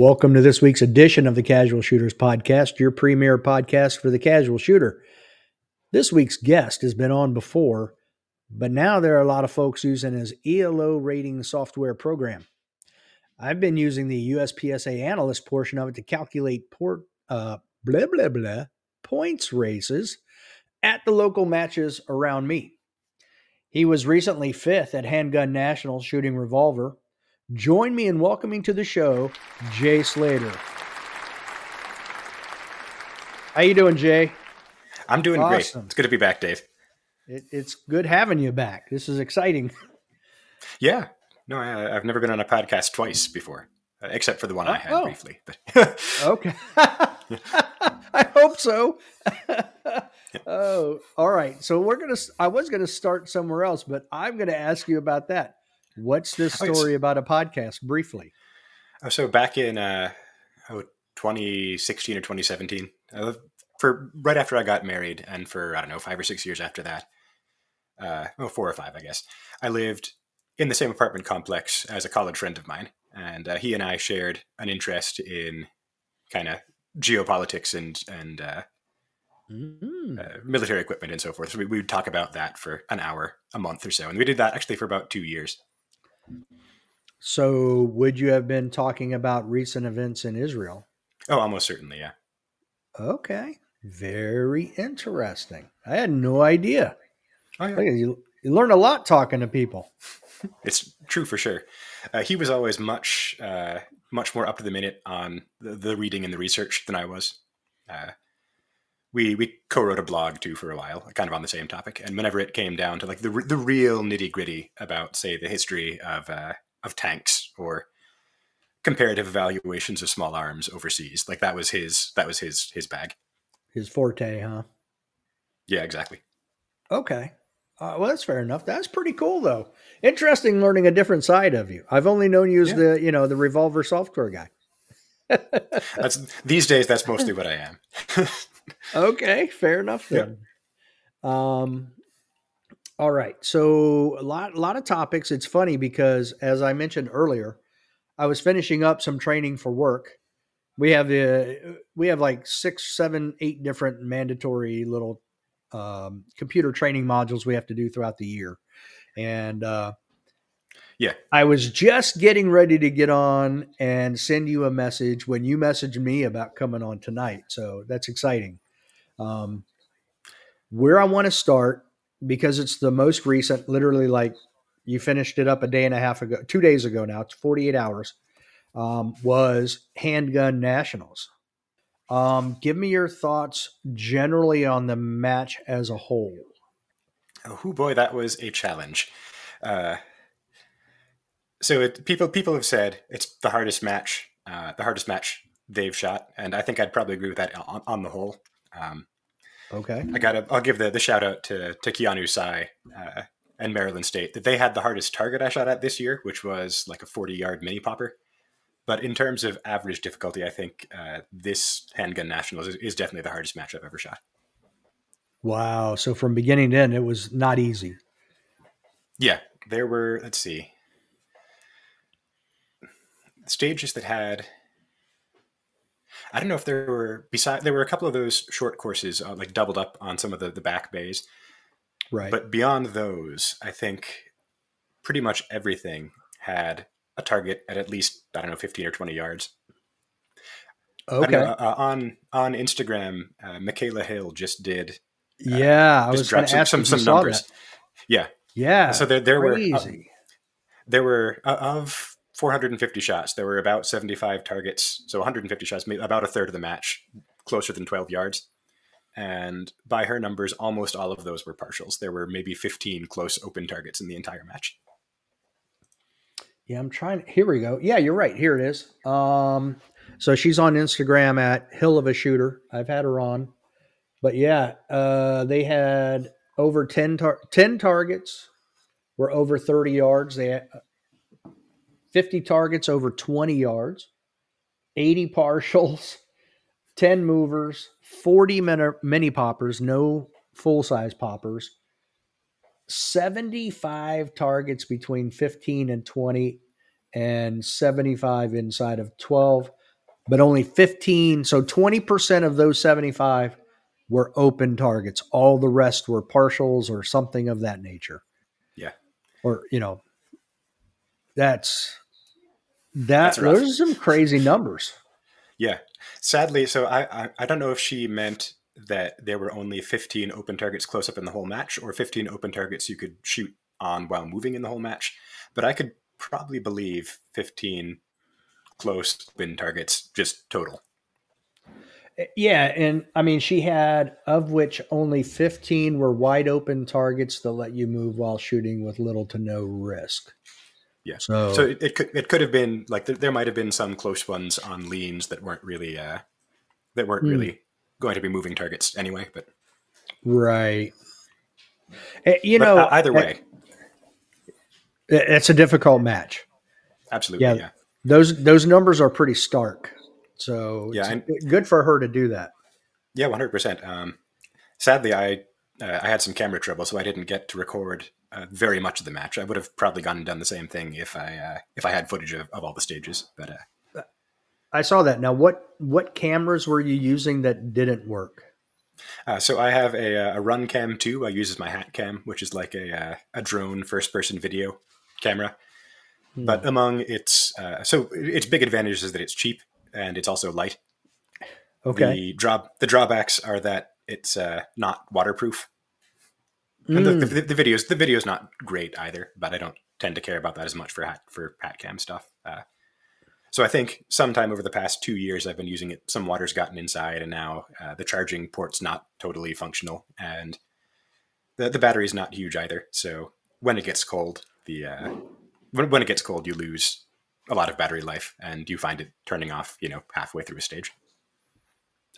Welcome to this week's edition of the Casual Shooters Podcast, your premier podcast for the casual shooter. This week's guest has been on before, but now there are a lot of folks using his ELO rating software program. I've been using the USPSA analyst portion of it to calculate port, uh, blah, blah, blah, points races at the local matches around me. He was recently fifth at Handgun National shooting revolver. Join me in welcoming to the show Jay Slater. How you doing, Jay? I'm doing awesome. great. It's good to be back, Dave. It, it's good having you back. This is exciting. Yeah. No, I, have never been on a podcast twice before, uh, except for the one oh, I had oh. briefly. But okay. I hope so. oh, all right. So we're gonna. I was gonna start somewhere else, but I'm gonna ask you about that. What's this story about a podcast? Briefly. Oh, so back in uh, oh, 2016 or 2017, uh, for right after I got married, and for I don't know five or six years after that, uh, well, four or five, I guess, I lived in the same apartment complex as a college friend of mine, and uh, he and I shared an interest in kind of geopolitics and and uh, mm-hmm. uh, military equipment and so forth. So we, we would talk about that for an hour a month or so, and we did that actually for about two years. So, would you have been talking about recent events in Israel? Oh, almost certainly, yeah. Okay, very interesting. I had no idea. Oh, yeah. you, you learn a lot talking to people. it's true for sure. Uh, he was always much, uh, much more up to the minute on the, the, reading and the research than I was. Uh, we we co-wrote a blog too for a while, kind of on the same topic. And whenever it came down to like the the real nitty gritty about, say, the history of uh, of tanks or comparative evaluations of small arms overseas, like that was his that was his his bag, his forte, huh? Yeah, exactly. Okay. Uh, well, that's fair enough. That's pretty cool, though. Interesting learning a different side of you. I've only known you as yeah. the, you know, the revolver software guy. that's these days. That's mostly what I am. okay, fair enough then. Um, all right. So a lot, a lot of topics. It's funny because as I mentioned earlier, I was finishing up some training for work. We have the we have like six, seven, eight different mandatory little um, computer training modules we have to do throughout the year, and uh, yeah, I was just getting ready to get on and send you a message when you messaged me about coming on tonight. So that's exciting. Um, where I want to start because it's the most recent, literally like you finished it up a day and a half ago, two days ago now, it's 48 hours, um, was Handgun Nationals. Um, give me your thoughts generally on the match as a whole. Oh boy, that was a challenge. Uh, so it, people people have said it's the hardest match, uh, the hardest match they've shot, and I think I'd probably agree with that on, on the whole. Um, Okay. I got to. I'll give the, the shout out to to Keanu Sai uh, and Maryland State that they had the hardest target I shot at this year, which was like a forty yard mini popper. But in terms of average difficulty, I think uh, this handgun nationals is, is definitely the hardest match I've ever shot. Wow! So from beginning to end, it was not easy. Yeah, there were. Let's see, stages that had I don't know if there were beside there were a couple of those short courses uh, like doubled up on some of the the back bays, right? But beyond those, I think pretty much everything had a target at at least I don't know fifteen or twenty yards. Okay. Know, uh, on on Instagram, uh, Michaela Hill just did. Uh, yeah, I was going to ask some some, some numbers. That. Yeah, yeah. So there there Crazy. were uh, there were uh, of 450 shots. There were about 75 targets, so 150 shots, about a third of the match, closer than 12 yards. And by her numbers, almost all of those were partials. There were maybe 15 close open targets in the entire match. Yeah, I'm trying. Here we go. Yeah, you're right. Here it is. Um, so she's on Instagram at Hill of a Shooter. I've had her on, but yeah, uh, they had over 10, tar- 10 targets were over 30 yards. They had, 50 targets over 20 yards, 80 partials, 10 movers, 40 mini poppers, no full size poppers, 75 targets between 15 and 20, and 75 inside of 12. but only 15. So 20% of those 75 were open targets. All the rest were partials or something of that nature. Yeah. Or, you know, that's that That's those are some crazy numbers. Yeah. Sadly, so I, I I don't know if she meant that there were only 15 open targets close up in the whole match or 15 open targets you could shoot on while moving in the whole match, but I could probably believe 15 close open targets just total. Eh, yeah, and I mean she had of which only 15 were wide open targets that let you move while shooting with little to no risk. Yeah. So, So it, it could it could have been like there, there might have been some close ones on leans that weren't really uh that weren't Hmm. really going to be moving targets anyway, but right. Eh, You but, know, uh, either eh, way, it's a difficult match. absolutely yeah. yeah. Those those numbers are pretty stark. So Yeah, it's good for her to do that. Yeah, one hundred percent. Um, sadly, I uh, I had some camera trouble, so I didn't get to record uh, very much of the match. I would have probably gone and done the same thing if I uh, if I had footage of, of all the stages. But uh, I saw that. Now, what what cameras were you using that didn't work? uh, so I have a, uh, a RunCam 2. I use as my hat cam, which is like a uh, a drone first person video camera. Hmm. But among its uh, so its big advantage is that it's cheap and it's also light. Okay. The drop the drawbacks are that it's uh, not waterproof. And Mm. the, the, the videos the video's not great either, but I don't tend to care about that as much for hat for hat cam stuff. Uh, so I think sometime over the past two years, I've been using it. Some water's gotten inside, and now uh, the charging port's not totally functional, and the the battery's not huge either. So when it gets cold, the uh, when when it gets cold, you lose a lot of battery life, and you find it turning off, you know, halfway through a stage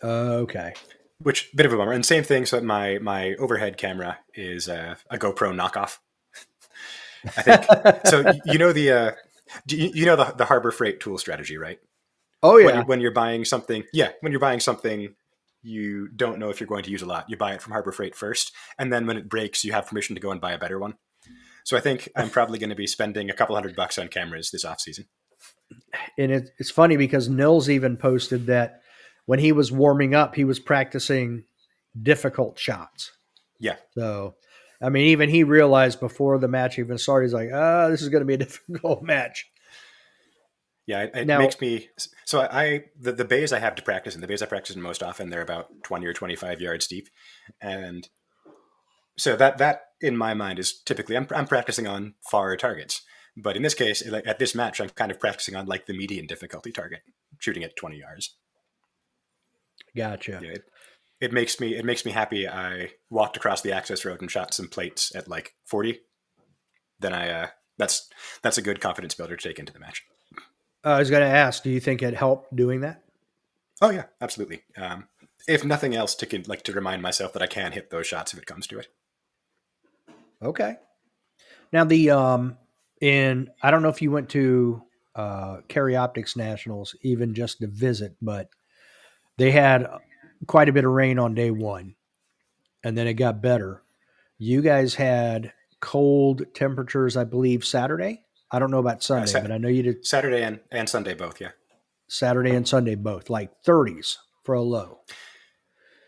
Uh, okay. Which bit of a bummer. And same thing. So my my overhead camera is a, a GoPro knockoff. I think so. You know the uh, do you, you know the the Harbor Freight tool strategy, right? Oh When, yeah. you, when you're buying something, yeah, when you're buying something you don't know if you're going to use a lot, you buy it from Harbor Freight first, and then when it breaks, you have permission to go and buy a better one. So I think I'm probably going to be spending a couple hundred bucks on cameras this off season. and it, it's funny because Nils even posted that when he was warming up, he was practicing difficult shots. Yeah. So, I mean, even he realized before the match even started, he's like, "Ah, this is going to be a difficult match." Yeah, it, it Now- makes me so I, I the, the bays I have to practice in the bays I practice in most often they're about twenty or twenty five yards deep, and so that that in my mind is typically I'm I'm practicing on far targets, but in this case, like at this match, I'm kind of practicing on like the median difficulty target, shooting at twenty yards. Gotcha. Yeah, it, it makes me it makes me happy. I walked across the access road and shot some plates at like forty. Then I uh, that's that's a good confidence builder to take into the match. Uh, I was going to ask, do you think it helped doing that? Oh yeah, absolutely. Um, if nothing else, to con- like to remind myself that I can hit those shots if it comes to it. Okay. Now the um in I don't know if you went to uh Carry Optics Nationals even just to visit, but they had quite a bit of rain on day one. And then it got better. You guys had cold temperatures, I believe, Saturday. I don't know about uh, Sunday, Sat- but I know you did Saturday and, and Sunday both. Yeah, Saturday and Sunday both, like 30s for a low.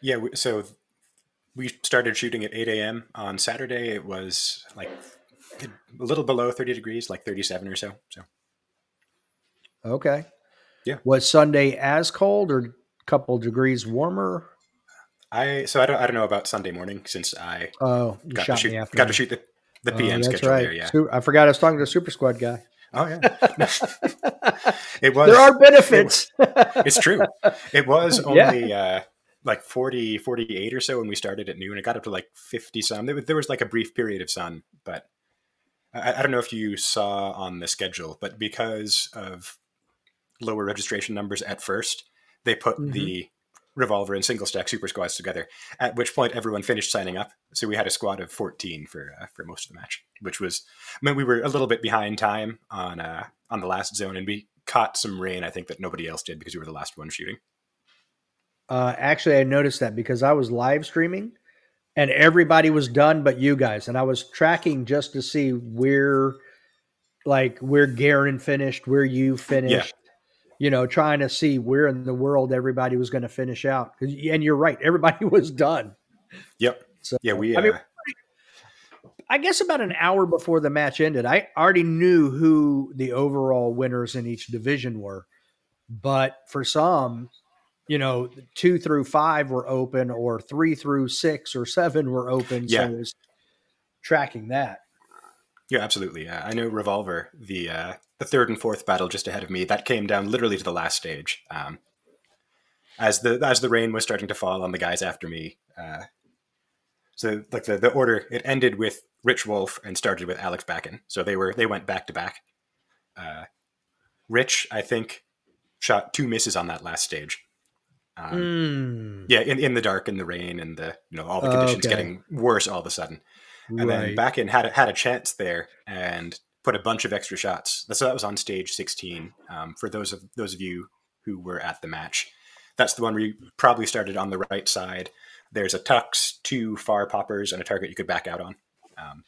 yeah. We, so we started shooting at eight a.m. on Saturday. It was like a little below thirty degrees, like thirty-seven or so. So Okay. Yeah. Was Sunday as cold or couple degrees warmer? I so I don't I don't know about Sunday morning since I Oh, got to shoot got to shoot the the Oh, PM that's schedule right. there. Yeah. I forgot I was talking to the Super Squad guy. Oh yeah. it was. there are benefits. it's true. It was Yeah. only uh, like 40, 48 or so when we started at noon. It got up to like 50 some. There was, there was like a brief period of sun, but I, I don't know if you saw on the schedule, but because of lower registration numbers at first, they put Mhm. the revolver and single stack super squads together. At which point, everyone finished signing up. So we had a squad of 14 for uh, for most of the match, which was I mean, we were a little bit behind time on uh, on the last zone, and we caught some rain. I think that nobody else did because we were the last one shooting. uh, actually, I noticed that because I was live streaming and everybody was done but you guys. And I was tracking just to see where, like, where Garen finished, where you finished. You know, trying to see where in the world everybody was going to finish out. And you're right, everybody was done. Yep. So yeah, we. Uh, I mean, I guess about an hour before the match ended, I already knew who the overall winners in each division were. But for some, you know, two through five were open, or three through six or seven were open. Yeah. So it was tracking that. Yeah, absolutely. I know Revolver, the uh, the third and fourth battle just ahead of me, that came down literally to the last stage. Um, as the as the rain was starting to fall on the guys after me. Uh, so like the, the order, it ended with Rich Wolf and started with Alex Backen. So they were they went back to back. Uh, Rich, I think, shot two misses on that last stage. Um, mm. Yeah, in, in the dark, in the rain, and the you know all the conditions okay. getting worse all of a sudden. And right. then Backen had a, had a chance there and put a bunch of extra shots. So that was on stage 16. Um, for those of those of you who were at the match, that's the one where you probably started on the right side. There's a tux, two far poppers, and a target you could back out on. Um,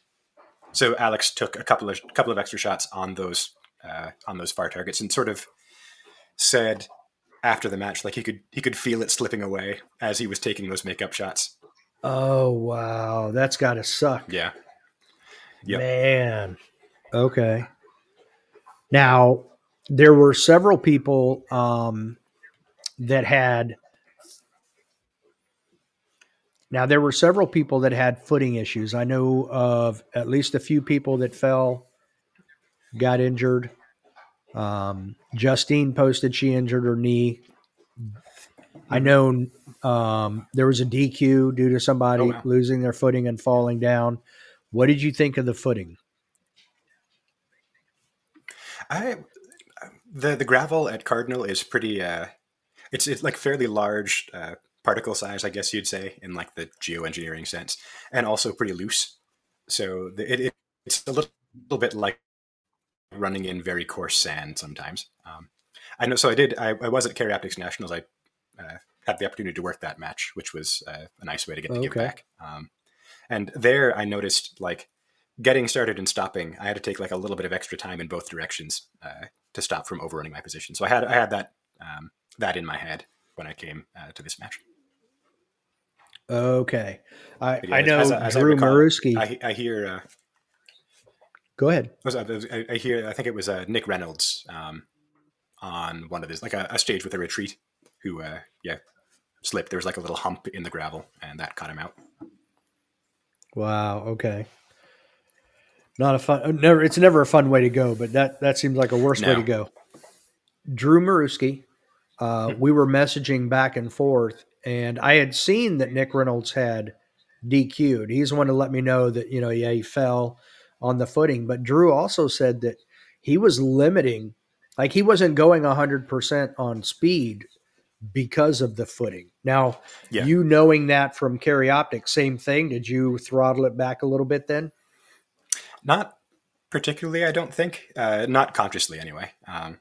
so Alex took a couple of couple of extra shots on those uh, on those far targets and sort of said after the match like he could he could feel it slipping away as he was taking those makeup shots. Oh wow, that's got to suck. Yeah. Yep. Man. Okay. Now there were several people um, that had now, there were several people that had footing issues. I know of at least a few people that fell, got injured. Um, Justine posted she injured her knee. I know um, there was a DQ due to somebody oh, wow. losing their footing and falling down. What did you think of the footing? I the the gravel at Cardinal is pretty. Uh, it's it's like fairly large uh, particle size, I guess you'd say, in like the geoengineering sense, and also pretty loose. So the, it, it, it's a little, little, bit like running in very coarse sand sometimes. Um, I know. So I did. I, I was at Carry Optics Nationals. I uh, had the opportunity to work that match, which was uh, a nice way to get the okay. give back. Um, and there, I noticed like getting started and stopping. I had to take like a little bit of extra time in both directions uh, to stop from overrunning my position. So I had I had that um, that in my head when I came uh, to this match. Okay, I, yeah, I know as, as Drew Maruski. I, I, hear. Uh, Go ahead. I, I, hear. I think it was uh, Nick Reynolds um, on one of his like a, a stage with a retreat, who uh, yeah slipped. There was like a little hump in the gravel, and that cut him out. Wow. Okay. Not a fun. Uh, never. It's never a fun way to go, but that that seems like a worse no. way to go. Drew Maruski. Uh, we were messaging back and forth, and I had seen that Nick Reynolds had DQ'd. He's the one to let me know that, you know, yeah, he fell on the footing. But Drew also said that he was limiting, like he wasn't going 100% on speed because of the footing. Now, yeah. you knowing that from Carry Optics, same thing. Did you throttle it back a little bit then? Not particularly, I don't think. Uh, not consciously, anyway. Um,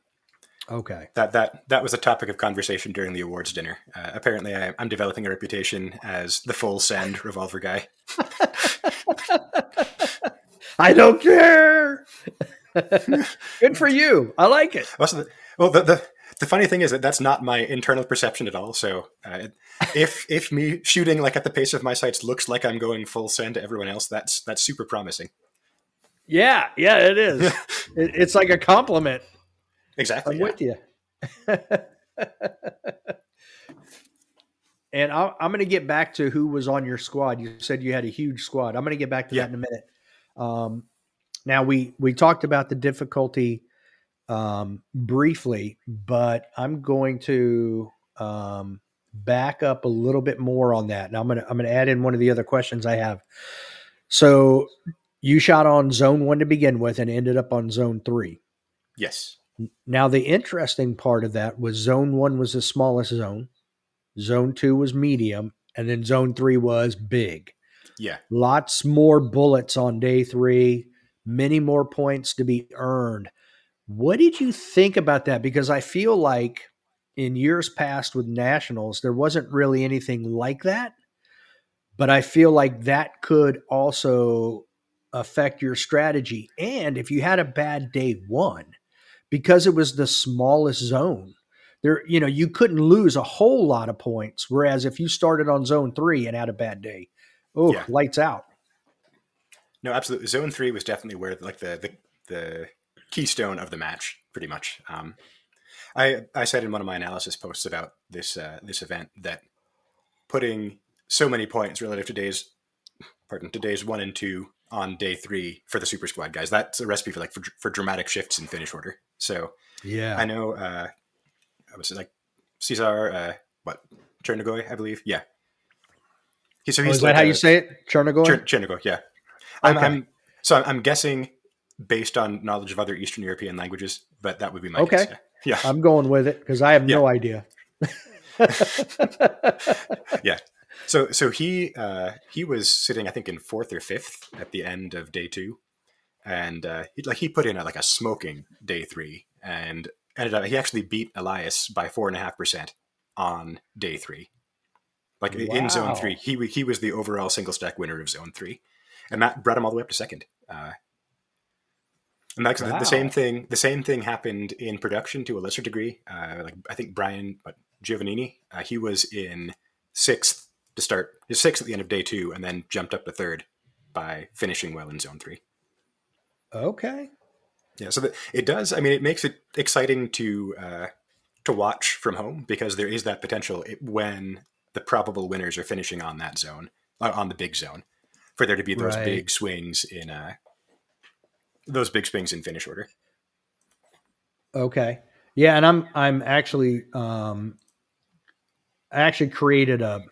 Okay. That that that was a topic of conversation during the awards dinner. Uh, apparently, I, I'm developing a reputation as the full send revolver guy. I don't care. Good for you. I like it. the, well, the, the the funny thing is that that's not my internal perception at all. So, uh, if if me shooting like at the pace of my sights looks like I'm going full send to everyone else, that's that's super promising. Yeah, yeah, it is. it, it's like a compliment. Exactly. I'm yeah. with you. and i am going to get back to who was on your squad. You said you had a huge squad. I'm going to get back to yeah. that in a minute. Um, now we we talked about the difficulty um, briefly, but I'm going to um, back up a little bit more on that. Now I'm to I'm going to add in one of the other questions I have. So you shot on zone one to begin with and ended up on zone three. Yes. Now, the interesting part of that was zone one was the smallest zone, zone two was medium, and then zone three was big. Yeah. Lots more bullets on day three, many more points to be earned. What did you think about that? Because I feel like in years past with nationals, there wasn't really anything like that. But I feel like that could also affect your strategy. And if you had a bad day one, because it was the smallest zone. There, you know, you couldn't lose a whole lot of points. Whereas if you started on zone three and had a bad day, oh, Yeah. lights out. No, absolutely. Zone three was definitely where like the the, the keystone of the match, pretty much. Um, I I said in one of my analysis posts about this uh, this event that putting so many points relative to days, pardon, to days one and two on day three for the super squad guys. That's a recipe for like for, for dramatic shifts in finish order. So Yeah. I know. Uh, I was like Cesar. Uh, what Chernigoy, I believe. Yeah. He, so Oh, he's is that like how a- you say it? Chernigoy? Cher- Chernigoy, yeah. I'm, Okay. I'm so I'm, I'm guessing based on knowledge of other Eastern European languages, but that would be my Okay. guess. Yeah. I'm going with it because I have no idea. Yeah. So so he uh, he was sitting I think in fourth or fifth at the end of day two, and uh, he, like he put in a, like a smoking day three, and ended up he actually beat Elias by four and a half percent on day three. Like in zone three, he he was the overall single stack winner of zone three, and that brought him all the way up to second. Uh, and that's the, the same thing. The same thing happened in production to a lesser degree. Uh, like I think Brian but Giovannini, uh, he was in sixth to start his sixth at the end of day two, and then jumped up to third by finishing well in zone three. okay. Yeah, so that it does. I mean, it makes it exciting to uh, to watch from home because there is that potential it, when the probable winners are finishing on that zone, uh, on the big zone, for there to be those Right. big swings in uh, those big swings in finish order. Okay. Yeah, and I'm I'm actually um I actually created a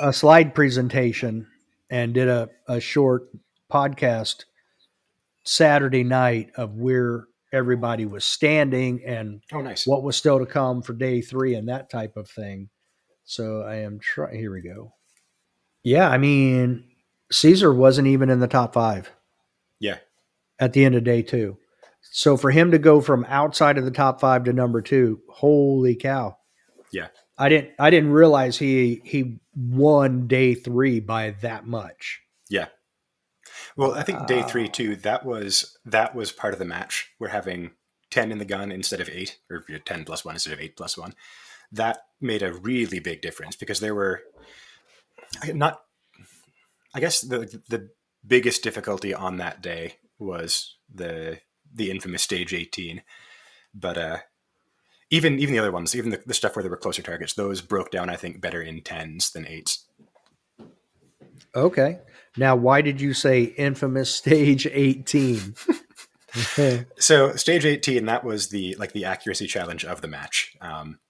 a slide presentation and did a, a short podcast Saturday night of where everybody was standing and Oh, nice. what was still to come for day three and that type of thing. So I am trying. Here we go. Yeah, I mean, Caesar wasn't even in the top five yeah, at the end of day two. So for him to go from outside of the top five to number two, holy cow! Yeah. I didn't. I didn't realize he he won day three by that much. yeah. Well, I think day three ah. too. That was that was part of the match. We're having ten in the gun instead of eight, or ten plus one instead of eight plus one. That made a really big difference because there were not. I guess the the biggest difficulty on that day was the the infamous stage eighteen, but uh, even even the other ones, even the, the stuff where there were closer targets, those broke down. I think better in tens than eights. Okay. Now, why did you say infamous stage eighteen? So stage eighteen, that was the like the accuracy challenge of the match. Um,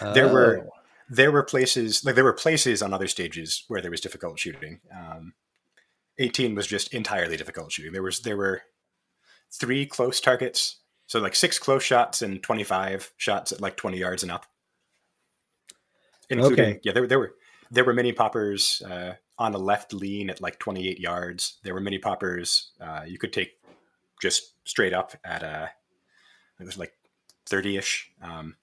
There were- Oh. there were places like there were places on other stages where there was difficult shooting. Um, 18 was just entirely difficult shooting. There was there were three close targets, so like six close shots and 25 shots at like 20 yards and up. Including Okay. yeah, there, there were there were mini poppers uh, on a left lean at like 28 yards. There were mini poppers uh, you could take just straight up at uh, it was like 30ish. Um,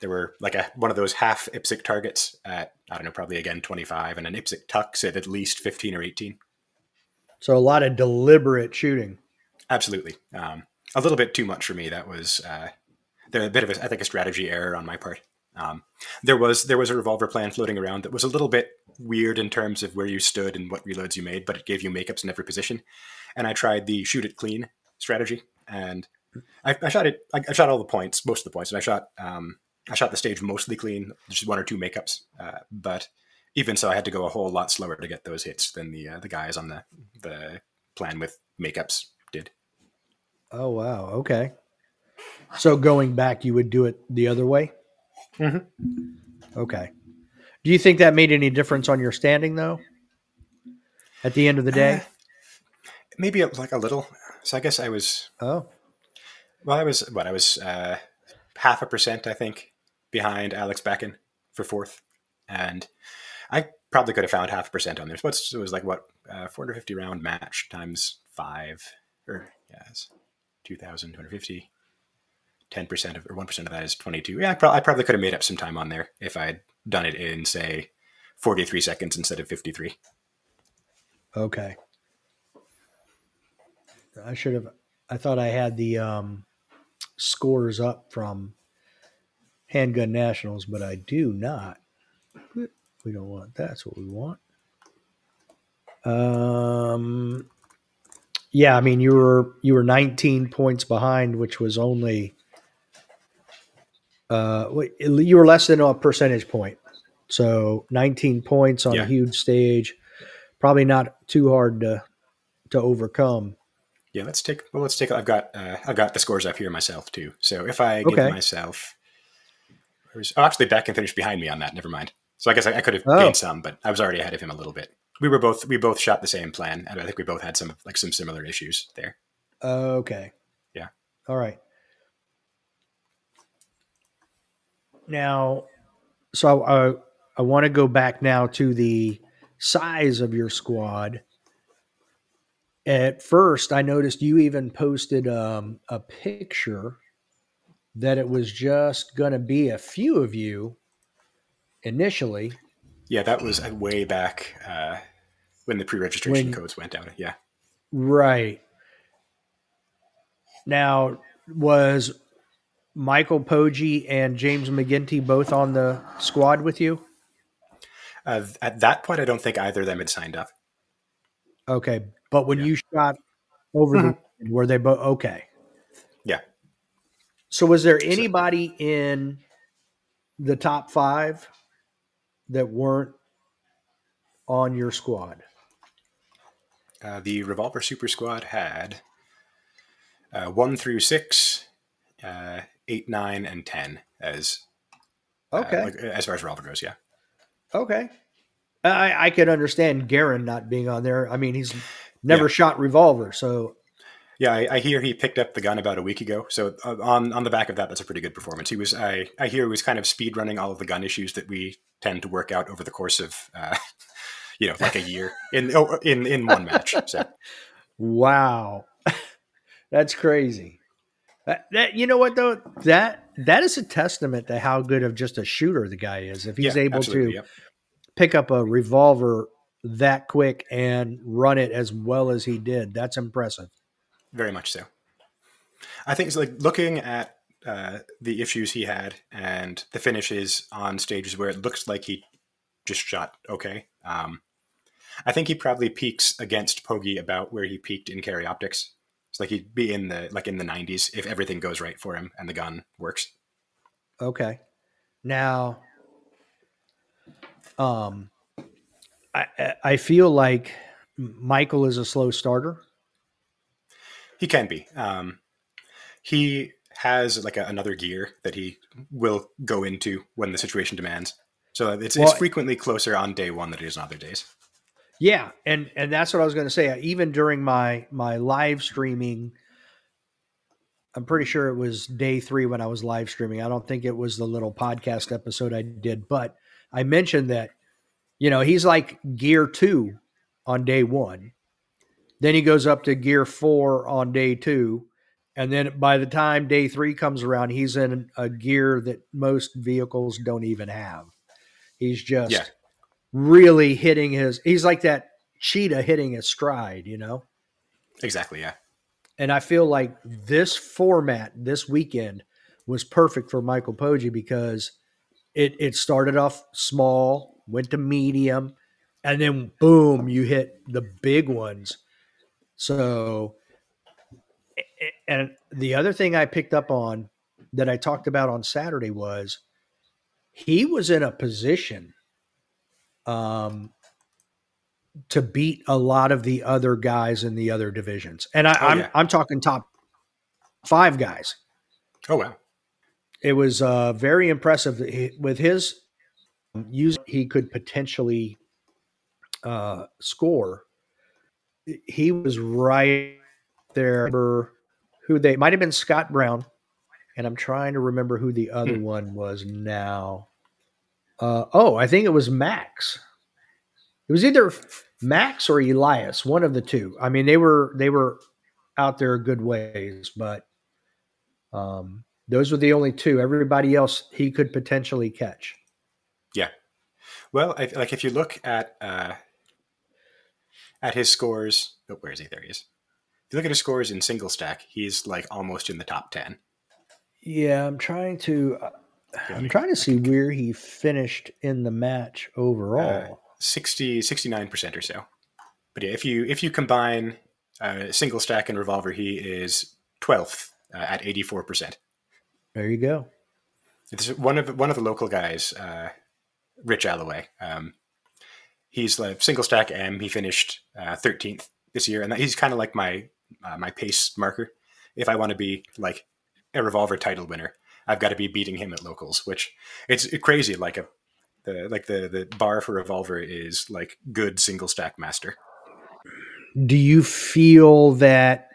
there were like a one of those half IPSC targets at I don't know, probably again 25, and an IPSC tux at at least 15 or 18. So a lot of deliberate shooting. Absolutely, um, a little bit too much for me. That was uh, a bit of a, I think a strategy error on my part. Um, there was there was a revolver plan floating around that was a little bit weird in terms of where you stood and what reloads you made, but it gave you makeups in every position. And I tried the shoot it clean strategy, and I, I shot it. I, I shot all the points, most of the points, and I shot um, I shot the stage mostly clean, just one or two makeups. Uh, but even so, I had to go a whole lot slower to get those hits than the uh, the guys on the the plan with makeups did. Oh wow. Okay. So going back, you would do it the other way. Mhm. Okay. Do you think that made any difference on your standing though? At the end of the day. Uh, maybe like a little. So I guess I was oh. well. I was what I was uh, half a percent, I think, behind Alex Backen for fourth, and I probably could have found half a percent on. So it's- it was like what uh, 450 round match times five, or yes, 2,250. 10% of or 1% of that is 22. Yeah, I, prob- I probably could have made up some time on there if I had done it in say 43 seconds instead of 53. Okay. I should have I thought I had the um, scores up from Handgun Nationals, but I do not. We don't want that's what we want. Um, yeah, I mean you were you were 19 points behind, which was only uh, you were less than a percentage point. So 19 points on Yeah. a huge stage, probably not too hard to to overcome. Yeah, let's take. Well, let's take. I've got. Uh, I've got the scores up here myself too. So if I give Okay. myself, oh, actually, Backen finish behind me on that. Never mind. So I guess I, I could have Oh. gained some, but I was already ahead of him a little bit. We were both. We both shot the same plan, and I think we both had some like some similar issues there. Okay. Yeah. All right. Now, so I I want to go back now to the size of your squad. At first, I noticed you even posted um, a picture that it was just going to be a few of you initially. Yeah, that was uh, way back uh, when the pre-registration When- codes went down. Yeah. Right. Now, was Michael Poggi and James McGinty both on the squad with you? Uh, at that point, I don't think either of them had signed up. Okay. But when Yeah. you shot over the were they both okay. Yeah. So was there anybody in the top five that weren't on your squad? Uh, the Revolver Super Squad had uh, one through six, uh, eight, nine, and ten as uh, Okay. like, as far as Revolver goes. Yeah. Okay. I, I could understand Garen not being on there. I mean, he's never Yeah. shot revolver, so Yeah, I, I hear he picked up the gun about a week ago. So uh, on on the back of that, that's a pretty good performance. He was I I hear he was kind of speed running all of the gun issues that we tend to work out over the course of uh, you know like a year in oh, in in one match. So wow, that's crazy. That, that you know what though that that is a testament to how good of just a shooter the guy is. If he's yeah, able to yep. pick up a revolver that quick and run it as well as he did, that's impressive. Very much so. I think it's like looking at uh, the issues he had and the finishes on stages where it looks like he just shot okay. Um, I think he probably peaks against Poggi about where he peaked in carry optics. It's like he'd be in the like in the 90s if everything goes right for him and the gun works. Okay. Now, um, I I- I feel like Michael is a slow starter. He can be. Um, he has like a, another gear that he will go into when the situation demands. So it's, Well- it's frequently closer on day one than it is on other days. Yeah, and and that's what I was going to say. Even during my my live streaming, I'm pretty sure it was day three when I was live streaming. I don't think it was the little podcast episode I did, but I mentioned that you know he's like gear two on day one, then he goes up to gear four on day two, and then by the time day three comes around, he's in a gear that most vehicles don't even have. He's just Yeah. really hitting his he's like that cheetah hitting his stride, you know? Exactly. Yeah. And I feel like this format this weekend was perfect for Michael Poggi because it it started off small, went to medium, and then boom, you hit the big ones. So and the other thing I picked up on that I talked about on Saturday was he was in a position um, to beat a lot of the other guys in the other divisions, and I, Oh, I'm yeah. I'm talking top five guys. Oh wow. It was uh, very impressive that he, with his use. He could potentially uh, score. He was right there. Remember Who they might have been Scott Brown, and I'm trying to remember who the other Hmm. one was now. Uh, oh, I think it was Max. It was either Max or Elias, one of the two. I mean, they were they were out there a good ways, but um, those were the only two. Everybody else he could potentially catch. Yeah. Well, I, like if you look at uh, at his scores, oh, where is he? There he is. If you look at his scores in single stack, he's like almost in the top ten. Yeah, I'm trying to. Uh, I'm trying to see where he finished in the match overall. Uh, 60 69% or so. But yeah, if you if you combine uh, single stack and revolver, he is 12th uh, at 84%. There you go. It's one of one of the local guys, uh, Rich Alloway. Um, he's like single stack M. He finished uh, 13th this year, and he's kind of like my uh, my pace marker. If I want to be like a revolver title winner, I've got to be beating him at locals, which it's crazy. Like a the like the the bar for revolver is like good single stack master. Do you feel that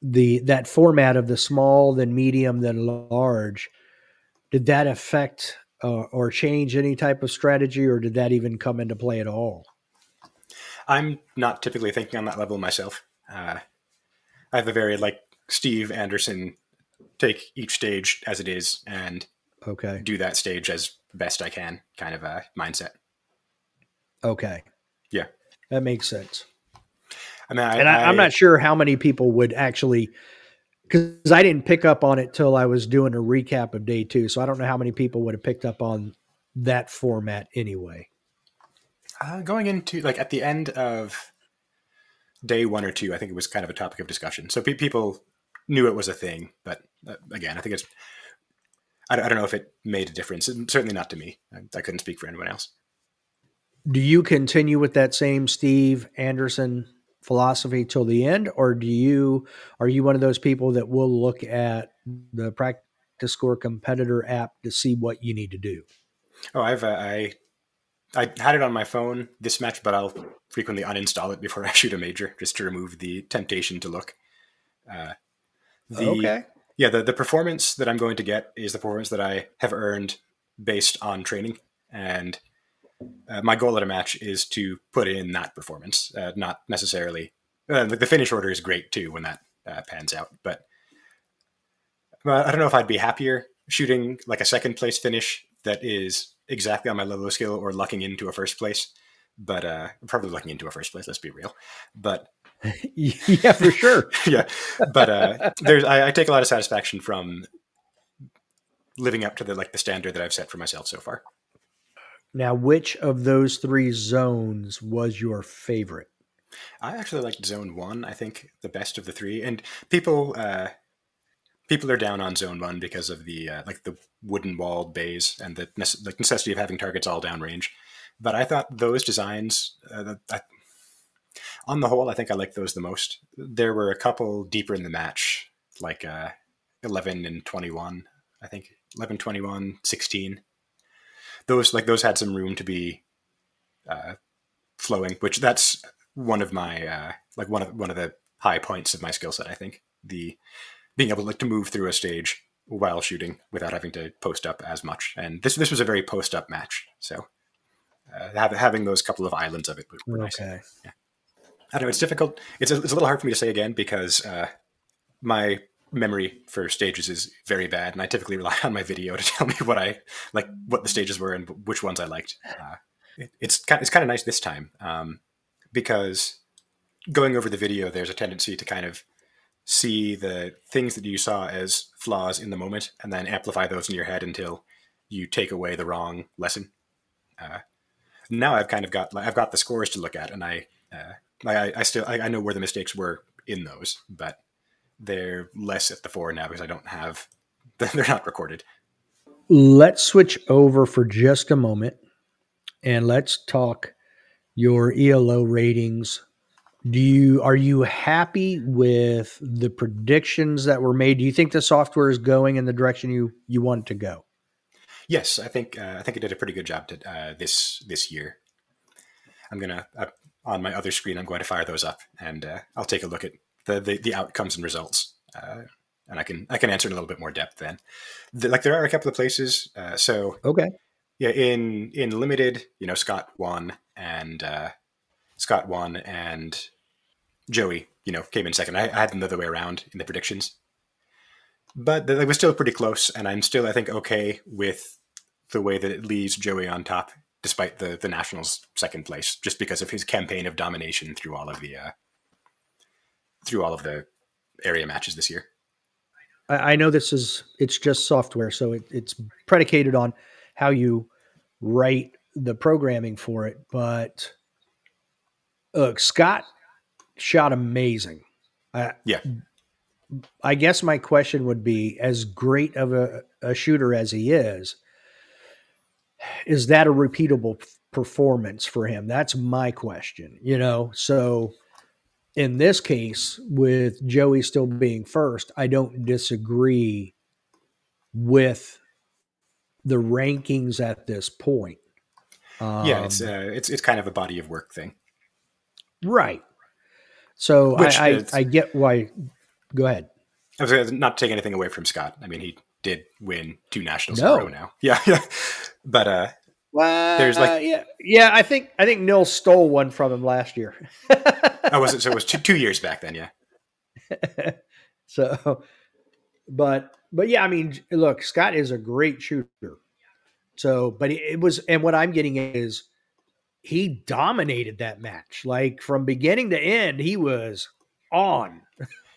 the that format of the small, then medium, then large, did that affect uh, or change any type of strategy, or did that even come into play at all? I'm not typically thinking on that level myself. Uh, I have a very like Steve Anderson take each stage as it is and okay do that stage as best I can kind of a mindset. Okay. Yeah. That makes sense. I mean, I, and I, am not sure how many people would actually, because I didn't pick up on it till I was doing a recap of day two. So I don't know how many people would have picked up on that format anyway. Uh, going into like at the end of day one or two, I think it was kind of a topic of discussion. So pe- people knew it was a thing, but uh, again, I think it's. I, I, don't know if it made a difference. Certainly not to me. I, I couldn't speak for anyone else. Do you continue with that same Steve Anderson philosophy till the end, or do you are you one of those people that will look at the practice score competitor app to see what you need to do? Oh, I've uh, I I had it on my phone this match, but I'll frequently uninstall it before I shoot a major just to remove the temptation to look. Uh, the, okay. Yeah, the, the performance that I'm going to get is the performance that I have earned based on training. And uh, my goal at a match is to put in that performance, uh, not necessarily. Uh, the finish order is great too when that uh, pans out. But I don't know if I'd be happier shooting like a second place finish that is exactly on my level of skill or lucking into a first place. But uh, probably lucking into a first place, let's be real. But yeah, for sure. yeah, but uh, there's I, I, take a lot of satisfaction from living up to the like the standard that I've set for myself so far. Now, which of those three zones was your favorite? I actually liked Zone One. I think the best of the three, and people uh, people are down on Zone One because of the uh, like the wooden walled bays and the nece- like necessity of having targets all downrange. But I thought those designs, uh, I, on the whole, I think I like those the most. There were a couple deeper in the match, like uh, 11 and 21, I think 11, 21, 16. Those like those had some room to be uh, flowing, which that's one of my uh, like one of one of the high points of my skill set. I think the being able to, like, to move through a stage while shooting without having to post up as much. And this this was a very post up match, so uh, having those couple of islands of it okay. Yeah. I don't know. It's difficult. It's a, it's a little hard for me to say again because uh, my memory for stages is very bad, and I typically rely on my video to tell me what I like, what the stages were, and which ones I liked. Uh, it, it's kind it's kind of nice this time um, because going over the video, there's a tendency to kind of see the things that you saw as flaws in the moment, and then amplify those in your head until you take away the wrong lesson. Uh, now I've kind of got I've got the scores to look at, and I uh, I, I still I, I know where the mistakes were in those, but they're less at the fore now because I don't have they're not recorded. Let's switch over for just a moment and let's talk your ELO ratings. Do you are you happy with the predictions that were made? Do you think the software is going in the direction you you want it to go? Yes, I think uh, I think it did a pretty good job to, uh, this this year. I'm gonna uh, on my other screen, I'm going to fire those up and uh, I'll take a look at the, the, the outcomes and results. Uh, and I can I can answer in a little bit more depth then. The, like there are a couple of places. Uh, so okay, yeah, in in limited, you know, Scott won and uh, Scott won and Joey, you know, came in second. I, I had them the other way around in the predictions, but they were still pretty close. And I'm still, I think, okay with the way that it leaves Joey on top despite the the Nationals' second place, just because of his campaign of domination through all of the uh, through all of the area matches this year. I, I know this is it's just software, so it, it's predicated on how you write the programming for it. But look, Scott shot amazing. I, Yeah. I guess my question would be as great of a, a shooter as he is, is that a repeatable performance for him? That's my question, you know? So in this case, with Joey still being first, I don't disagree with the rankings at this point. yeah, it's Um, uh, it's it's kind of a body of work thing. right. So Which I, I, I get why. Go ahead. I was not taking anything away from Scott. I mean, he did win two nationals No. in a row now. Yeah, yeah. But uh, Well, There's like- uh, yeah, yeah. I think I think Nils stole one from him last year. oh, was it? So it was two, two years back then. Yeah. so, but but yeah, I mean, look, Scott is a great shooter. So, but it, it was, and what I'm getting is he dominated that match, like from beginning to end, he was on.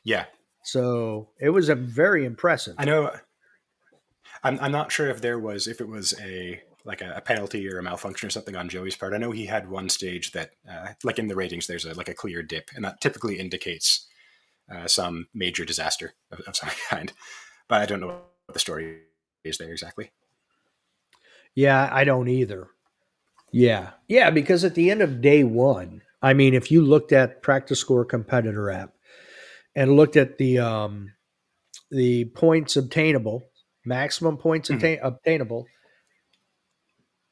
Yeah. So it was a very impressive. I know. I'm I'm not sure if there was if it was a like a, a penalty or a malfunction or something on Joey's part. I know he had one stage that uh, like in the ratings there's a like a clear dip, and that typically indicates uh, some major disaster of, of some kind. But I don't know what the story is there exactly. Yeah, I don't either. Yeah. Yeah, because at the end of day one, I mean, if you looked at practice score competitor app and looked at the um the points obtainable, maximum points Mhm. obtain- obtainable,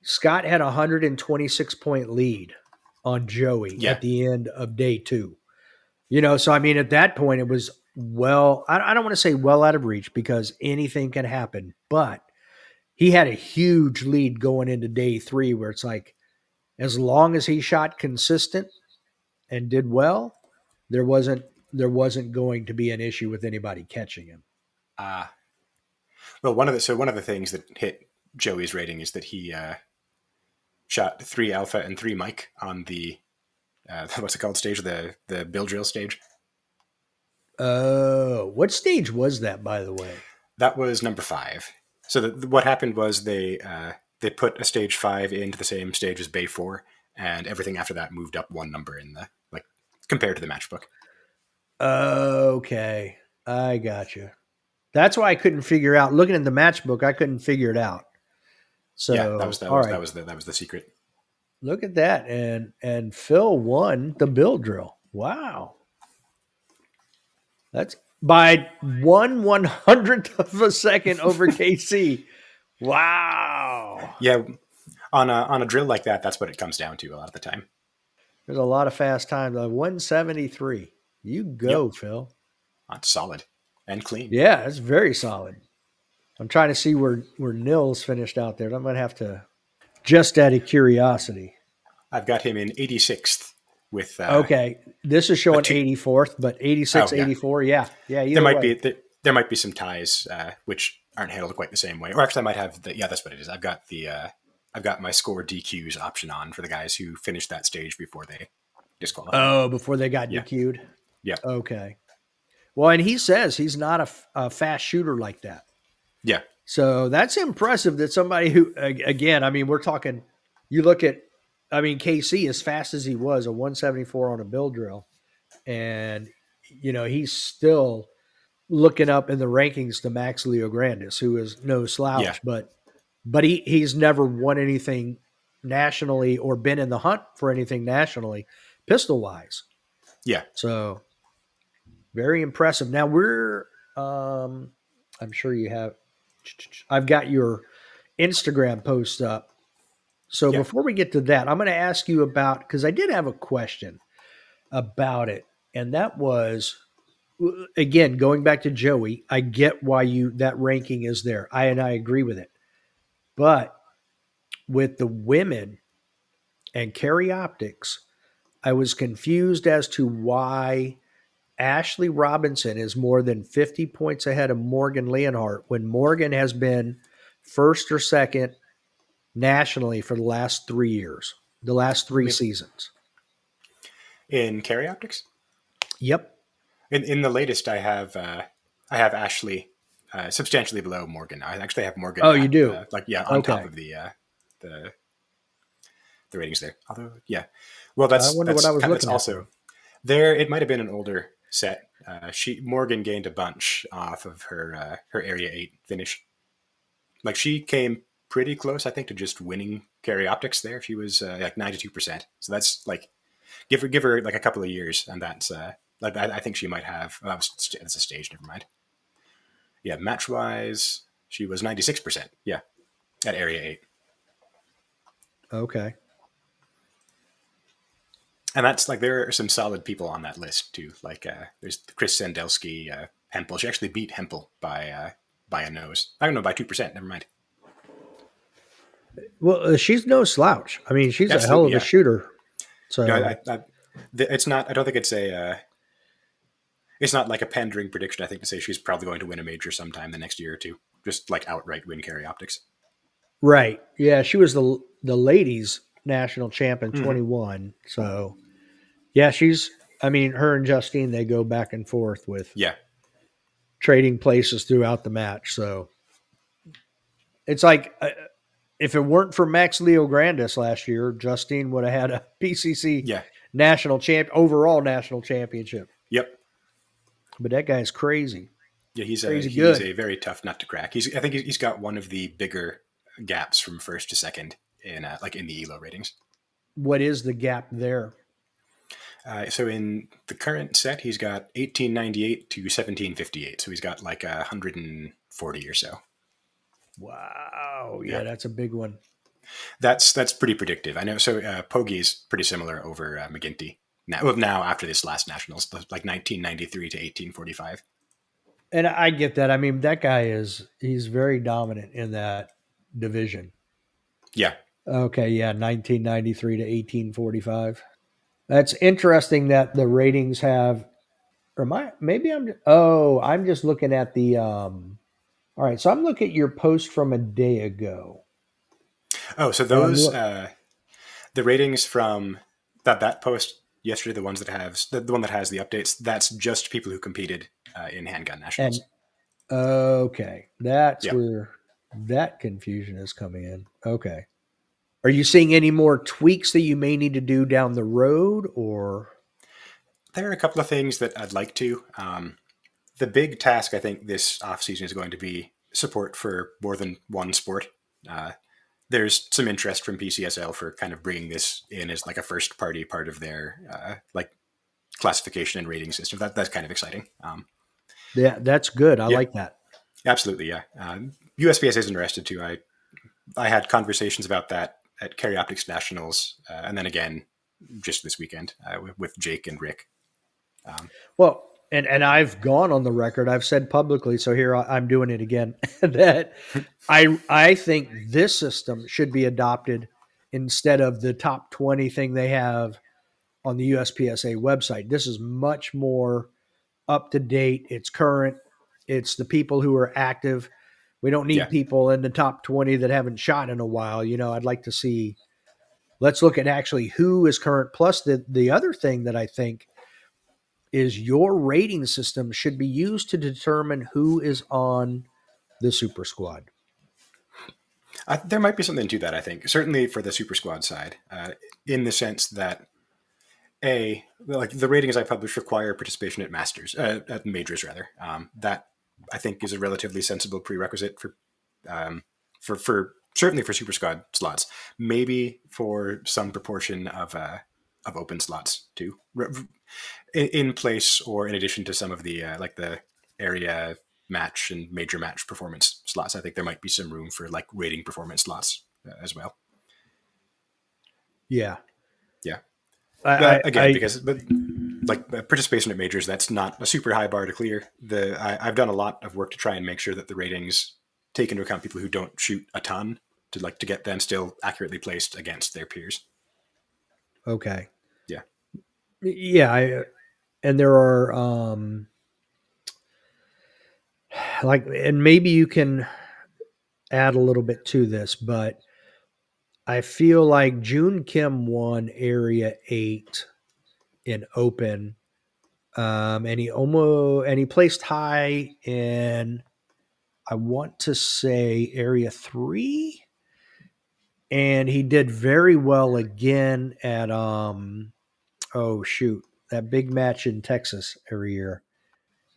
Scott had a 126 point lead on Joey Yeah. at the end of day two. You know, so I mean, at that point, it was well, I, I don't want to say well out of reach because anything can happen, but he had a huge lead going into day three where it's like, as long as he shot consistent and did well, there wasn't there wasn't going to be an issue with anybody catching him. Uh, well, one of the so one of the things that hit Joey's rating is that he uh, shot three alpha and three Mike on the uh, what's it called stage the the bill drill stage. Oh, what stage was that, by the way? That was number five. So the, what happened was they uh, they put a stage five into the same stage as Bay four, and everything after that moved up one number in the like compared to the matchbook. Okay, I got you. That's why I couldn't figure out. Looking at the matchbook, I couldn't figure it out. So yeah, that was that was, right. that was the that was the secret. Look at that, and and Phil won the bill drill. Wow, that's by one one hundredth of a second over KC. Wow, Yeah, on a on a drill like that, that's what it comes down to a lot of the time. there's a lot of fast times. One seventy three. You go, Phil. That's solid and clean. Yeah, it's very solid. I'm trying to see where where Nils finished out there. I'm gonna have to just out of curiosity. I've got him in 86th with. Uh, Okay, this is showing two- 84th, but 86, Oh, yeah. 84. Yeah, yeah. There might way. be there, there might be some ties uh, which aren't handled quite the same way, or actually, I might have the yeah. That's what it is. I've got the uh, I've got my score DQs option on for the guys who finished that stage before they disqualified. Oh, before they got Yeah. DQ'd. Yeah. Okay. Well, and he says he's not a fast shooter like that. Yeah, So that's impressive that somebody who, again, I mean, we're talking, you look at, I mean, KC, as fast as he was, a 174 on a bill drill, and, you know, he's still looking up in the rankings to Max Leograndis, who is no slouch, Yeah. but, but he, he's never won anything nationally or been in the hunt for anything nationally, pistol wise. yeah. So very impressive. Now we're um I'm sure you have I've got your Instagram post up. So Yeah. before we get to that, I'm going to ask you about cuz I did have a question about it and that was again going back to Joey, I get why you that ranking is there. I and I agree with it. But with the women and carry optics, I was confused as to why Ashley Robinson is more than 50 points ahead of Morgan Leonhardt when Morgan has been first or second nationally for the last three years, the last three seasons. In carry optics, Yep. In in the latest, I have uh, I have Ashley uh, substantially below Morgan. I actually have Morgan. Oh, you do? uh, like yeah, on top of the uh, the the ratings there. Although yeah, well that's I wonder what that's I was of- looking at also there. It might have been an older set. Uh, she Morgan gained a bunch off of her uh, her area eight finish. Like she came pretty close, I think, to just winning carry optics there. She was uh, like ninety two percent. So that's like give her give her like a couple of years, and that's uh, like I, I think she might have. Oh, that that's a stage. Never mind. Yeah, match wise, she was ninety six percent. Yeah, at area eight, Okay. And that's like there are some solid people on that list too. Like uh, there's Chris Sandelsky, uh, Hempel. She actually beat Hempel by uh, by a nose. I don't know by two percent. Never mind. Well, uh, she's no slouch. I mean, she's a hell of Absolutely, a shooter. So No, I, I, th- it's not. I don't think it's a. Uh, it's not like a pandering prediction. I think to say she's probably going to win a major sometime the next year or two. Just like outright win carry optics. right, yeah, she was the the ladies national champ in Mhm. twenty one. So yeah, she's. I mean, her and Justine they go back and forth with Yeah, trading places throughout the match. So it's like uh, if it weren't for Max Leograndis last year, Justine would have had a PCC yeah, national champ overall national championship. yep. But that guy's crazy. Yeah, he's a he's good. a very tough nut to crack. He's I think he's- he's got one of the bigger gaps from first to second in uh, like in the elo ratings. What is the gap there? Uh, so in the current set, he's got 1898 to 1758. So he's got like a 140 or so. Wow. Yeah, Yeah. that's a big one. That's that's pretty predictive. I know. So uh, Poggi's pretty similar over uh, McGinty. Now, now after this last nationals, like 1993 to 1845. And I get that. I mean, that guy is he's very dominant in that division. Yeah, Okay, yeah, 1993 to 1845. That's interesting that the ratings have or my maybe I'm oh, I'm just looking at the um all right, so I'm looking at your post from a day ago. Oh, so those look- uh, the ratings from that that post yesterday, the ones that have the, the one that has the updates, that's just people who competed uh, in handgun nationals. And okay, that's Yeah. where that confusion is coming in. Okay. Are you seeing any more tweaks that you may need to do down the road or there are a couple of things that I'd like to. Um, the big task I think this off season is going to be support for more than one sport. Uh, there's some interest from PCSL for kind of bringing this in as like a first party part of their uh, like classification and rating system. That that's kind of exciting. Um, Yeah, that's good. I Yeah. like that. Absolutely, yeah. Um, USPS is interested too. I I had conversations about that at Carry Optics Nationals, uh, and then again just this weekend uh, with, Jake and Rick. Um, Well, and and I've gone on the record. I've said publicly, so here I'm doing it again. that I I think this system should be adopted instead of the top 20 thing they have on the USPSA website. This is much more up to date. It's current. It's the people who are active. We don't need Yeah. people in the top 20 that haven't shot in a while. You know, I'd like to see let's look at actually who is current plus the the other thing that I think is your rating system should be used to determine who is on the super squad. There might be something to that. I think certainly for the Super Squad side, uh, in the sense that a like the ratings I publish require participation at masters, uh, at majors rather. Um, that I think is a relatively sensible prerequisite for um, for for certainly for Super Squad slots. Maybe for some proportion of uh, of open slots too, in, in place or in addition to some of the uh, like the area match and major match performance slots. I think there might be some room for like rating performance slots uh, as well. Yeah. Yeah. I, But I- again, I- because but, like uh, participation at majors, that's not a super high bar to clear. The I, I've done a lot of work to try and make sure that the ratings take into account people who don't shoot a ton to like to get them still accurately placed against their peers. okay. Yeah. Yeah. I, and there are, um, like, and maybe you can add a little bit to this, but I feel like June Kim won Area 8 in open Um, and he almost and he placed high in I want to say area three. And he did very well again at um oh shoot, that big match in Texas every year.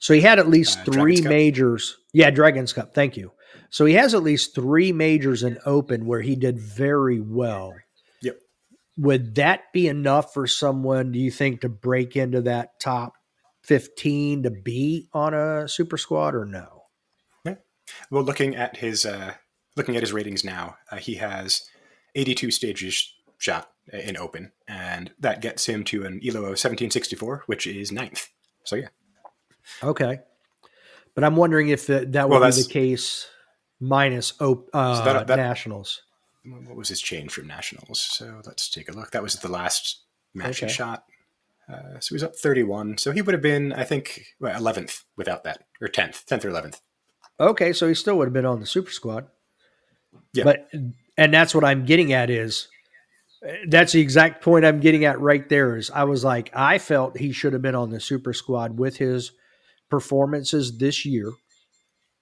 So he had at least Uh, three Dragons Cup? majors. Yeah, Dragons Cup. Thank you. So he has at least three majors in open where he did very well. Would that be enough for someone, do you think, to break into that top 15 to be on a super squad or no? Yeah. Well, looking at his uh, looking at his ratings now, uh, he has 82 stages shot in open, and that gets him to an ELO of 1764, which is ninth. So yeah, Okay. But I'm wondering if that, that Well, would be the case minus op- uh, So that- that- nationals. What was his change from nationals? So let's take a look. That was the last match Okay. he shot. Uh, so he was up 31. So he would have been, I think, well, 11th without that, or 10th, 10th or 11th. Okay, so he still would have been on the super squad. Yeah. But and that's what I'm getting at is that's the exact point I'm getting at right there is I was like I felt he should have been on the super squad with his performances this year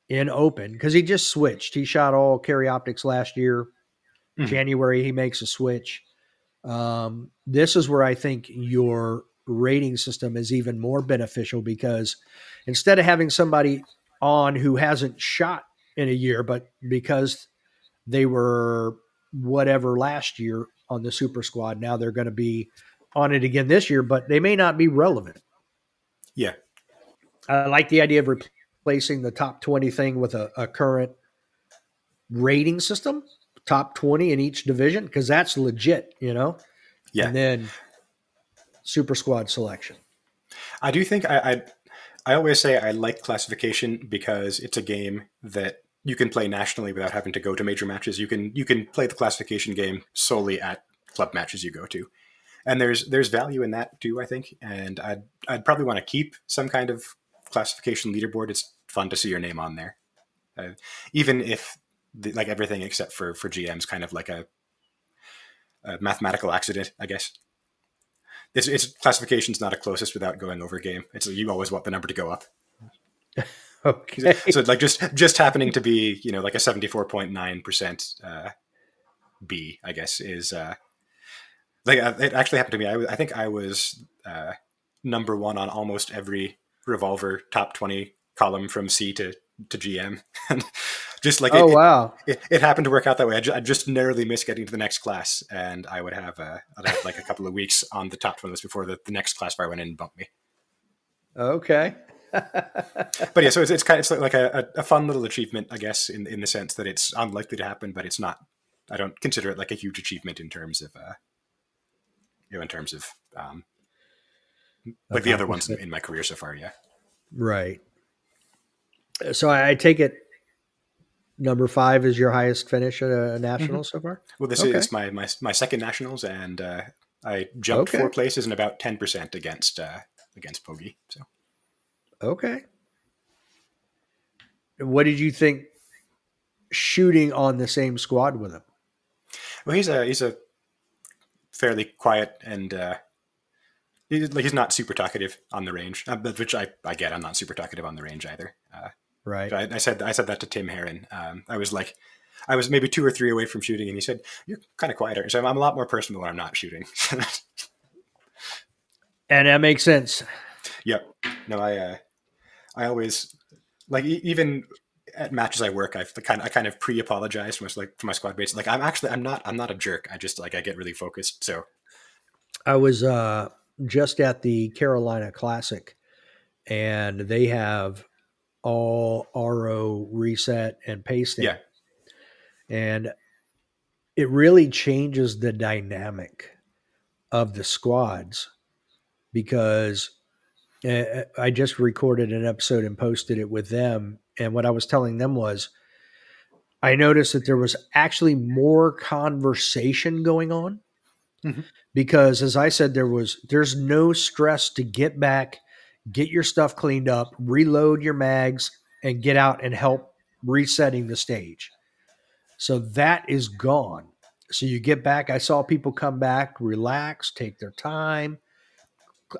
in open because he just switched. He shot all carry optics last year. Mhm. January he makes a switch. Um, this is where I think your rating system is even more beneficial because instead of having somebody on who hasn't shot in a year, but because they were whatever last year on the super squad, now they're going to be on it again this year, but they may not be relevant. Yeah. I like the idea of replacing the top 20 thing with a, a current rating system, top 20 in each division, because that's legit, you know? Yeah. And then super squad selection. I do think I, I I always say I like classification because it's a game that you can play nationally without having to go to major matches. You can you can play the classification game solely at club matches you go to, and there's there's value in that too. I think, and I'd I'd probably want to keep some kind of classification leaderboard. It's fun to see your name on there, uh, even if the, like everything except for for GMs kind of like a, a mathematical accident, I guess it's, it's classification's not a closest without going over game. It's you always want the number to go up. Okay. So like just just happening to be you know like a seventy four point nine percent uh, B, I guess is uh, like uh, it actually happened to me. I, I think I was uh, number one on almost every revolver top twenty column from C to to GM, and just like oh, it, wow. it, it happened to work out that way. I, ju- I just narrowly missed getting to the next class, and I would have uh, I'd have like a couple of weeks on the top 20 list before the, the next class bar went in and bumped me. Okay. But yeah, so it's, it's kind of it's like a, a, fun little achievement, I guess, in in the sense that it's unlikely to happen, but it's not. I don't consider it like a huge achievement in terms of, uh, you know, in terms of um, like the other ones in, my career so far. Yeah, Right. So I, I take it number five is your highest finish at a national so far? well, this Okay. is my, my my second nationals, and uh, I jumped Okay. four places and about ten percent against uh, against Poggi. So. Okay. What did you think shooting on the same squad with him? Well, he's a he's a fairly quiet and uh, he's like he's not super talkative on the range, uh, which I, I get. I'm not super talkative on the range either. Uh, Right. I, I said I said that to Tim Heron. Um, I was like, I was maybe two or three away from shooting, and he said, "You're kind of quieter." So I'm, I'm a lot more personal when I'm not shooting. And that makes sense. yep. No, I uh, I always like e- even at matches I work, I kind of I kind of pre-apologize to my like to my squad mates. Like I'm actually I'm not I'm not a jerk. I just like I get really focused. So I was uh, just at the Carolina Classic, and they have all RO reset and pasting. Yeah. And it really changes the dynamic of the squads because uh, I just recorded an episode and posted it with them. And what I was telling them was I noticed that there was actually more conversation going on Mhm. because as I said, there was there's no stress to get back, get your stuff cleaned up, reload your mags, and get out and help resetting the stage. So that is gone. So you get back. I saw people come back, relax, take their time,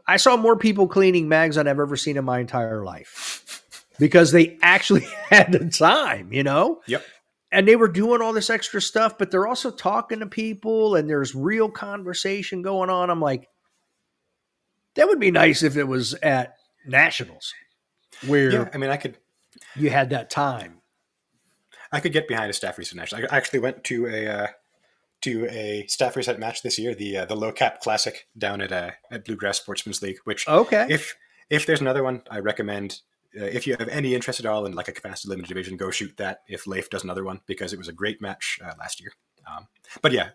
I saw more people cleaning mags than I've ever seen in my entire life because they actually had the time, you know? Yep. And they were doing all this extra stuff, but they're also talking to people and there's real conversation going on. I'm like, that would be nice if it was at nationals where Yeah, I mean, I could you had that time. I could get behind a staff reset match. I actually went to a uh, to a staff reset match this year, the uh, the low cap classic down at uh, at Bluegrass Sportsman's League. Which Okay. if if there's another one, I recommend. Uh, if you have any interest at all in like a capacity limited division, go shoot that. If Leif does another one, because it was a great match uh, last year. Um, but yeah,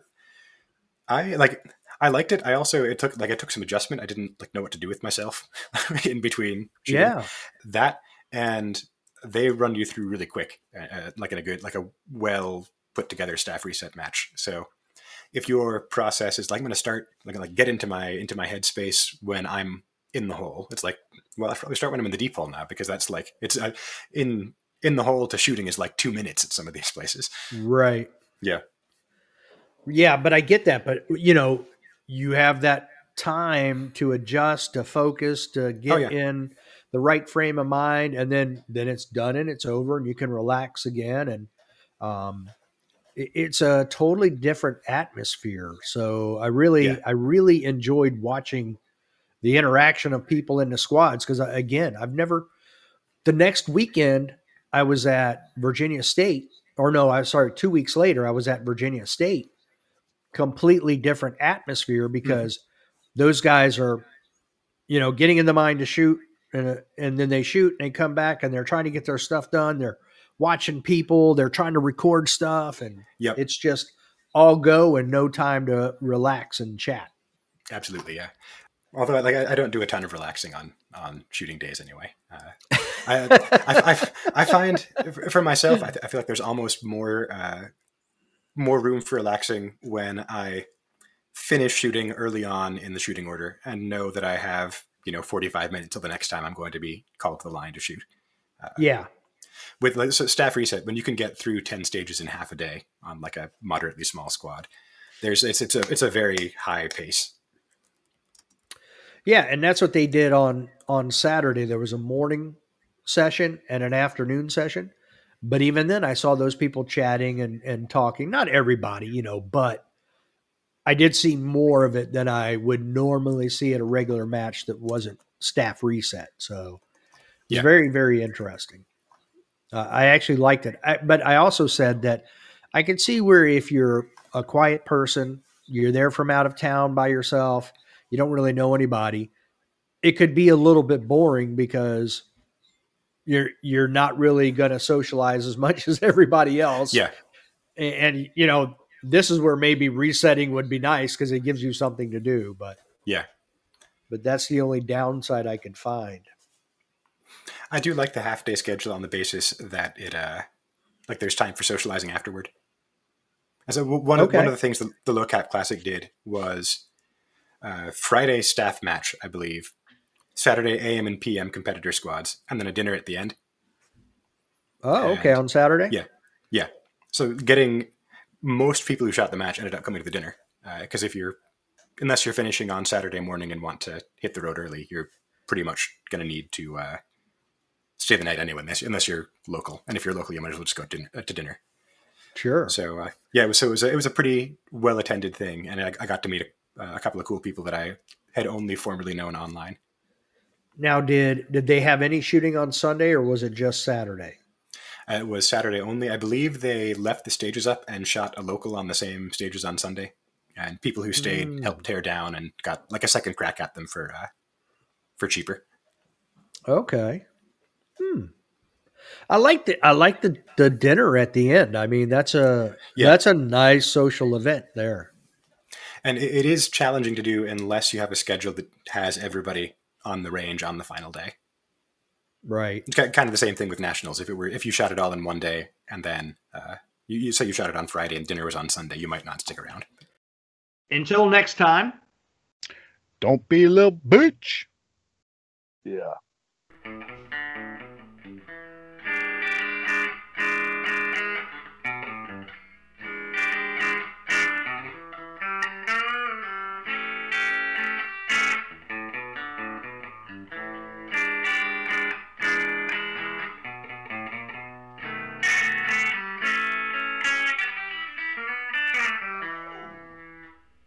I like I liked it. I also it took like I took some adjustment. I didn't like know what to do with myself in between. shooting. yeah. that and they run you through really quick, uh, uh, like in a good, like a well put together staff reset match. So if your process is like I'm going to start, like, like get into my into my headspace when I'm in the hole, it's like, well, I probably start when I'm in the deep hole now because that's like it's uh, in in the hole to shooting is like two minutes at some of these places. Right. Yeah. Yeah, but I get that. But you know, you have that time to adjust, to focus, to get Oh, yeah. in the right frame of mind, and then then it's done and it's over, and you can relax again. And um, it- it's a totally different atmosphere. So I really, Yeah. I really enjoyed watching the interaction of people in the squads because again, I've never. The next weekend, I was at Virginia State, or no, I'm sorry, two weeks later, I was at Virginia State. Completely different atmosphere because those guys are, you know, getting in the mind to shoot, and uh, and then they shoot and they come back and they're trying to get their stuff done. They're watching people, they're trying to record stuff, and it's just all go and no time to relax and chat. Absolutely, yeah. Although, like, I, I don't do a ton of relaxing on on shooting days anyway. Uh, I, I, I, I find for myself, I, I feel like there's almost more uh, more room for relaxing when I finish shooting early on in the shooting order and know that I have you know 45 minutes till the next time I'm going to be called to the line to shoot. Uh, yeah, With like, so staff reset, when you can get through 10 stages in half a day on like a moderately small squad, there's it's it's a it's a very high pace. yeah, and that's what they did on on Saturday. There was a morning session and an afternoon session, but even then, I saw those people chatting and and talking. Not everybody, you know, but I did see more of it than I would normally see at a regular match that wasn't staff reset. So it's Yeah. very very interesting. Uh, I actually liked it, I, but I also said that I could see where if you're a quiet person, you're there from out of town by yourself, you don't really know anybody, it could be a little bit boring because you're you're not really going to socialize as much as everybody else. Yeah, and, and you know this is where maybe resetting would be nice because it gives you something to do, but yeah. but that's the only downside I can find. I do like the half day schedule on the basis that it uh like there's time for socializing afterward. And so one of, Okay. one of the things that the low cap classic did was uh, Friday staff match, I believe, Saturday AM and PM competitor squads, and then a dinner at the end. Oh, okay, on Saturday. Yeah. Yeah, so getting most people who shot the match ended up coming to the dinner because if you're unless you're finishing on Saturday morning and want to hit the road early, you're pretty much going to need to uh, stay the night anyway, unless, unless you're local. And if you're local, you might as well just go din- uh, to dinner. Sure. So uh, yeah, it was, so it was a, it was a pretty well attended thing, and I, I got to meet a, a couple of cool people that I had only formerly known online. Now, did did they have any shooting on Sunday, or was it just Saturday? It was Saturday only. I believe they left the stages up and shot a local on the same stages on Sunday, and people who stayed Mm. helped tear down and got like a second crack at them for uh, for cheaper. Okay. Hmm. I like the I like the the dinner at the end. I mean, that's a Yeah. that's a nice social event there. And it, it is challenging to do unless you have a schedule that has everybody on the range on the final day. Right. Ki- Kind of the same thing with nationals. If it were if you shot it all in one day and then uh, you, you say you shot it on Friday and dinner was on Sunday, you might not stick around. Until next time. Don't be a little bitch. Yeah.